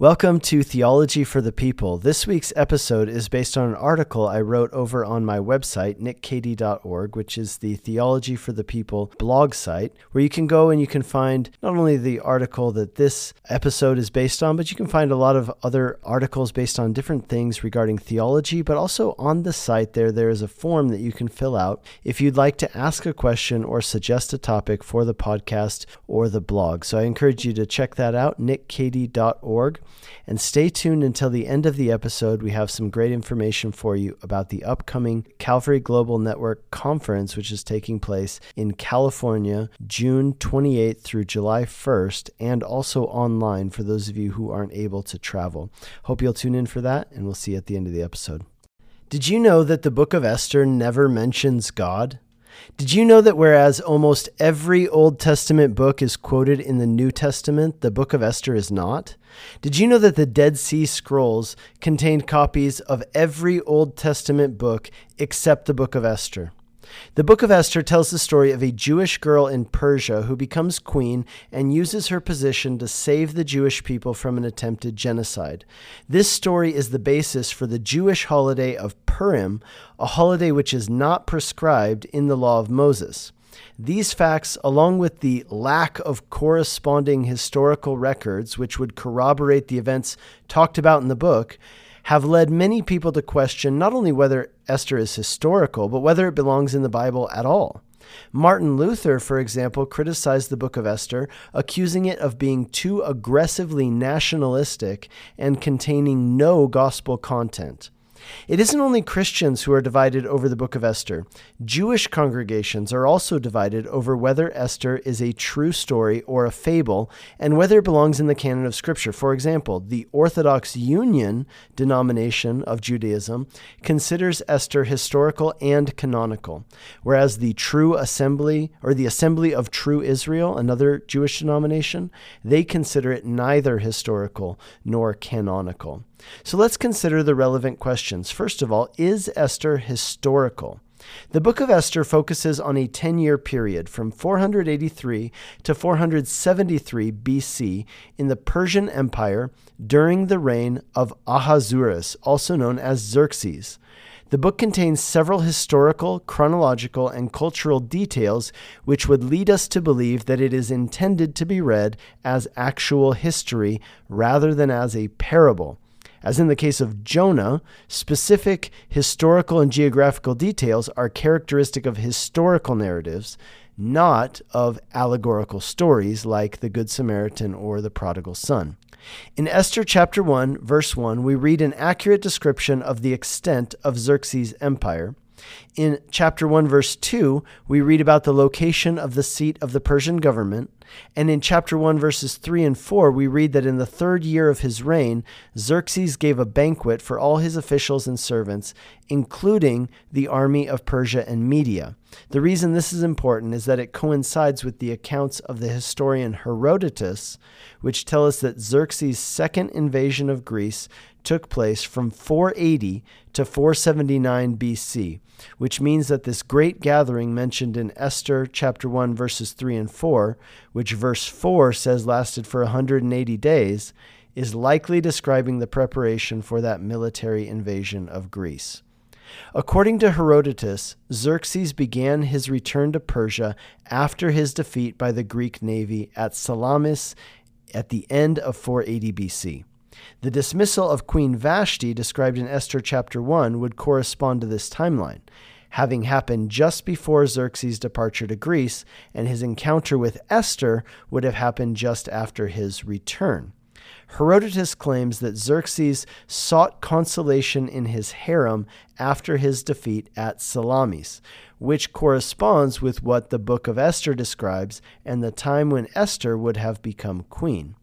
Welcome to Theology for the People. This week's episode is based on an article I wrote over on my website, nickcady.org, which is the Theology for the People blog site, where you can go and you can find not only the article that this episode is based on, but you can find a lot of other articles based on different things regarding theology. But also on the site there, there is a form that you can fill out if you'd like to ask a question or suggest a topic for the podcast or the blog. So I encourage you to check that out, nickcady.org. And stay tuned until the end of the episode. We have some great information for you about the upcoming Calvary Global Network Conference, which is taking place in California, June 28th through July 1st, and also online for those of you who aren't able to travel. Hope you'll tune in for that, and we'll see you at the end of the episode. Did you know that the book of Esther never mentions God? Did you know that whereas almost every Old Testament book is quoted in the New Testament, the book of Esther is not? Did you know that the Dead Sea Scrolls contained copies of every Old Testament book except the book of Esther? The book of Esther tells the story of a Jewish girl in Persia who becomes queen and uses her position to save the Jewish people from an attempted genocide. This story is the basis for the Jewish holiday of Purim, a holiday which is not prescribed in the law of Moses. These facts, along with the lack of corresponding historical records which would corroborate the events talked about in the book, have led many people to question not only whether Esther is historical, but whether it belongs in the Bible at all. Martin Luther, for example, criticized the book of Esther, accusing it of being too aggressively nationalistic and containing no gospel content. It isn't only Christians who are divided over the book of Esther. Jewish congregations are also divided over whether Esther is a true story or a fable and whether it belongs in the canon of Scripture. For example, the Orthodox Union denomination of Judaism considers Esther historical and canonical, whereas the True Assembly or the Assembly of True Israel, another Jewish denomination, they consider it neither historical nor canonical. So let's consider the relevant questions. First of all, is Esther historical? The book of Esther focuses on a 10 year period from 483 to 473 BC in the Persian Empire during the reign of Ahasuerus, also known as Xerxes. The book contains several historical, chronological, and cultural details which would lead us to believe that it is intended to be read as actual history rather than as a parable. As in the case of Jonah, specific historical and geographical details are characteristic of historical narratives, not of allegorical stories like the Good Samaritan or the prodigal son. In Esther chapter 1, verse 1, we read an accurate description of the extent of Xerxes' empire. In chapter 1, verse 2, we read about the location of the seat of the Persian government. And in chapter 1, verses 3 and 4, we read that in the third year of his reign, Xerxes gave a banquet for all his officials and servants, including the army of Persia and Media. The reason this is important is that it coincides with the accounts of the historian Herodotus, which tell us that Xerxes' second invasion of Greece took place from 480 to 479 BC, which means that this great gathering mentioned in Esther chapter 1 verses 3 and 4, which verse 4 says lasted for 180 days, is likely describing the preparation for that military invasion of Greece. According to Herodotus, Xerxes began his return to Persia after his defeat by the Greek navy at Salamis at the end of 480 BC. The dismissal of Queen Vashti, described in Esther chapter 1, would correspond to this timeline, having happened just before Xerxes' departure to Greece, and his encounter with Esther would have happened just after his return. Herodotus claims that Xerxes sought consolation in his harem after his defeat at Salamis, which corresponds with what the book of Esther describes and the time when Esther would have become queen.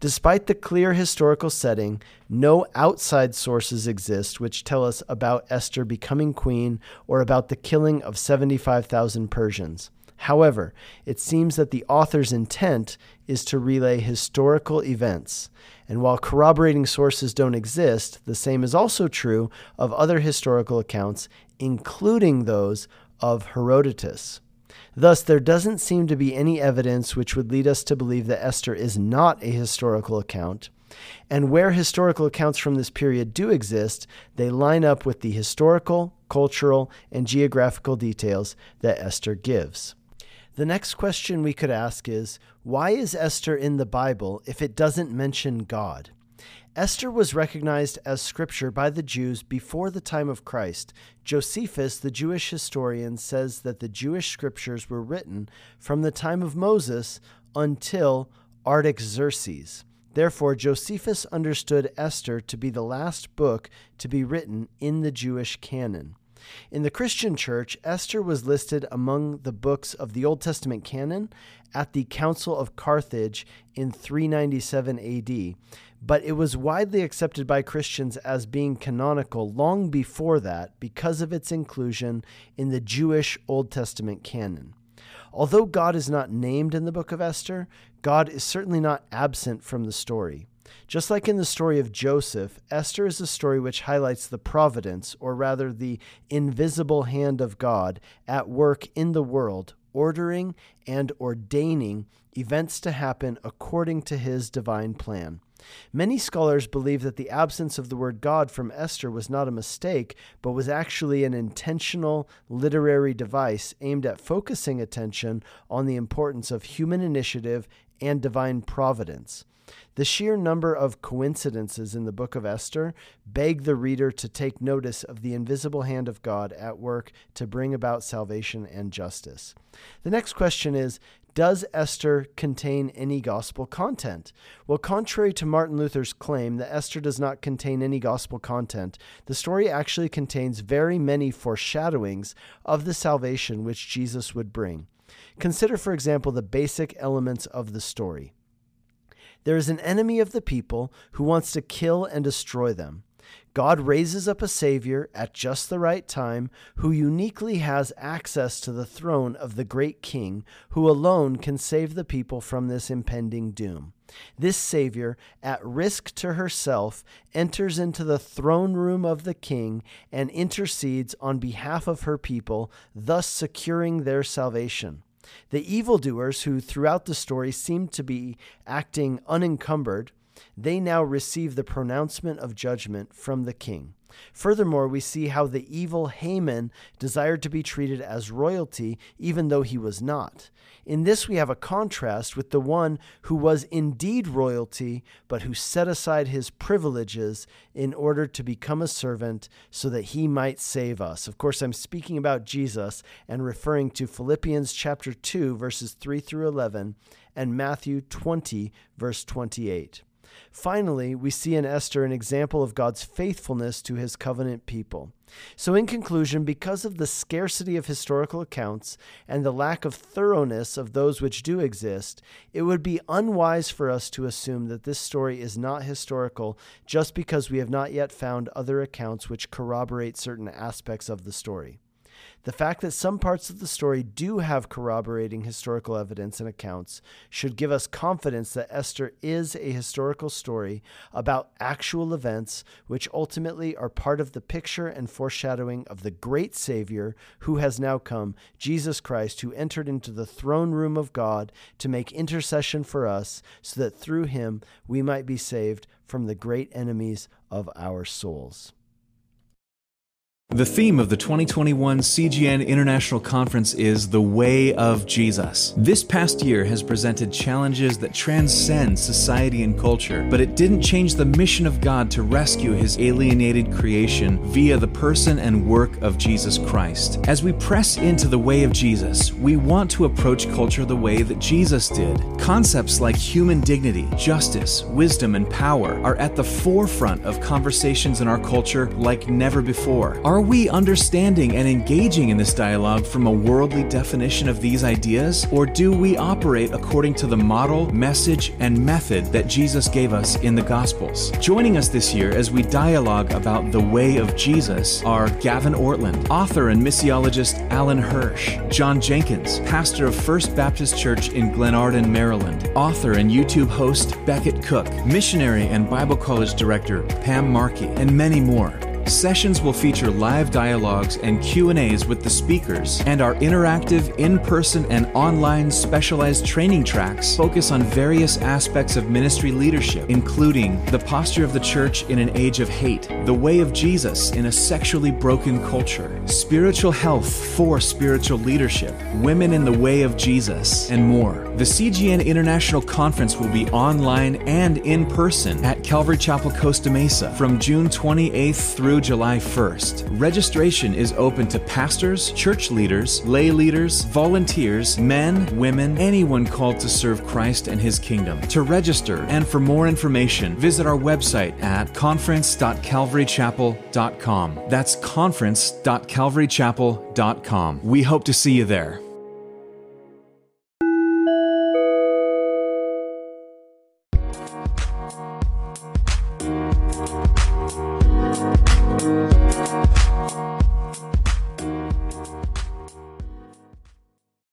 Despite the clear historical setting, no outside sources exist which tell us about Esther becoming queen or about the killing of 75,000 Persians. However, it seems that the author's intent is to relay historical events. And while corroborating sources don't exist, the same is also true of other historical accounts, including those of Herodotus. Thus, there doesn't seem to be any evidence which would lead us to believe that Esther is not a historical account. And where historical accounts from this period do exist, they line up with the historical, cultural, and geographical details that Esther gives. The next question we could ask is why is Esther in the Bible if it doesn't mention God? Esther was recognized as scripture by the Jews before the time of Christ. Josephus, the Jewish historian, says that the Jewish scriptures were written from the time of Moses until Artaxerxes. Therefore, Josephus understood Esther to be the last book to be written in the Jewish canon. In the Christian church, Esther was listed among the books of the Old Testament canon at the Council of Carthage in 397 AD, but it was widely accepted by Christians as being canonical long before that because of its inclusion in the Jewish Old Testament canon. Although God is not named in the book of Esther, God is certainly not absent from the story. Just like in the story of Joseph, Esther is a story which highlights the providence, or rather the invisible hand of God, at work in the world, ordering and ordaining events to happen according to his divine plan. Many scholars believe that the absence of the word God from Esther was not a mistake, but was actually an intentional literary device aimed at focusing attention on the importance of human initiative and divine providence. The sheer number of coincidences in the book of Esther beg the reader to take notice of the invisible hand of God at work to bring about salvation and justice. The next question is Does Esther contain any gospel content? Well, contrary to Martin Luther's claim that Esther does not contain any gospel content, the story actually contains very many foreshadowings of the salvation which Jesus would bring. Consider, for example, the basic elements of the story. There is an enemy of the people who wants to kill and destroy them. God raises up a Savior at just the right time who uniquely has access to the throne of the great King, who alone can save the people from this impending doom. This Savior, at risk to herself, enters into the throne room of the King and intercedes on behalf of her people, thus securing their salvation. The evildoers, who throughout the story seem to be acting unencumbered, they now receive the pronouncement of judgment from the king. Furthermore, we see how the evil Haman desired to be treated as royalty, even though he was not. In this, we have a contrast with the one who was indeed royalty, but who set aside his privileges in order to become a servant so that he might save us. Of course, I'm speaking about Jesus and referring to Philippians chapter 2, verses 3 through 11, and Matthew 20, verse 28. Finally, we see in Esther an example of God's faithfulness to his covenant people. So, in conclusion, because of the scarcity of historical accounts and the lack of thoroughness of those which do exist, it would be unwise for us to assume that this story is not historical just because we have not yet found other accounts which corroborate certain aspects of the story. The fact that some parts of the story do have corroborating historical evidence and accounts should give us confidence that Esther is a historical story about actual events which ultimately are part of the picture and foreshadowing of the great Savior who has now come, Jesus Christ, who entered into the throne room of God to make intercession for us so that through him we might be saved from the great enemies of our souls. The theme of the 2021 CGN International Conference is The Way of Jesus. This past year has presented challenges that transcend society and culture, but it didn't change the mission of God to rescue his alienated creation via the person and work of Jesus Christ. As we press into the way of Jesus, we want to approach culture the way that Jesus did. Concepts like human dignity, justice, wisdom, and power are at the forefront of conversations in our culture like never before. Our are we understanding and engaging in this dialogue from a worldly definition of these ideas, or do we operate according to the model, message, and method that Jesus gave us in the Gospels? Joining us this year as we dialogue about the way of Jesus are Gavin Ortlund, author and missiologist Alan Hirsch, John Jenkins, pastor of First Baptist Church in Glenarden, Maryland, author and YouTube host Becket Cook, missionary and Bible college director Pam Markey, and many more. Sessions will feature live dialogues and Q&As with the speakers, and our interactive in-person and online specialized training tracks focus on various aspects of ministry leadership, including the posture of the church in an age of hate, the way of Jesus in a sexually broken culture, spiritual health for spiritual leadership, women in the way of Jesus, and more. The CGN International Conference will be online and in person at Calvary Chapel, Costa Mesa from June 28th through July 1st. Registration is open to pastors, church leaders, lay leaders, volunteers, men, women, anyone called to serve Christ and his kingdom. To register and for more information, visit our website at conference.calvarychapel.com. That's conference.calvarychapel.com. We hope to see you there.